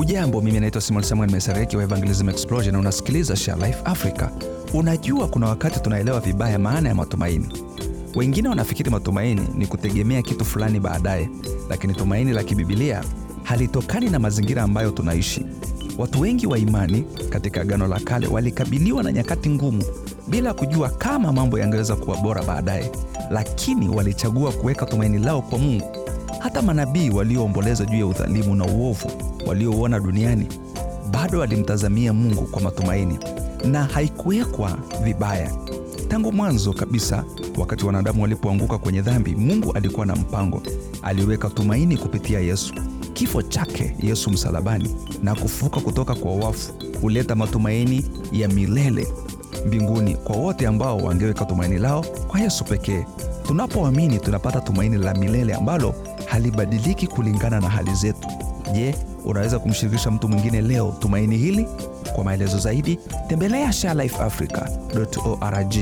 Ujambo, mimi naitwa Simon Samuel Mesereki wa Evangelism Explosion na unasikiliza Share Africa. Unajua, kuna wakati tunaelewa vibaya maana ya matumaini. Wengine wanafikiri matumaini ni kutegemea kitu fulani baadaye, lakini tumaini la kibibilia halitokani na mazingira ambayo tunaishi. Watu wengi wa imani katika Agano la Kale walikabiliwa na nyakati ngumu bila kujua kama mambo yangeweza kuwa bora baadaye, lakini walichagua kuweka tumaini lao kwa Mungu. Hata manabii walioomboleza juu ya udhalimu na uovu waliouona duniani bado walimtazamia Mungu kwa matumaini, na haikuwekwa vibaya. Tangu mwanzo kabisa, wakati wanadamu walipoanguka kwenye dhambi, Mungu alikuwa na mpango. Aliweka tumaini kupitia Yesu. Kifo chake Yesu msalabani na kufufuka kutoka kwa wafu huleta matumaini ya milele mbinguni kwa wote ambao wangeweka tumaini lao kwa Yesu pekee. Tunapoamini tunapata tumaini la milele ambalo halibadiliki kulingana na hali zetu. Je, unaweza kumshirikisha mtu mwingine leo tumaini hili? Kwa maelezo zaidi tembelea sharelifeafrica.org.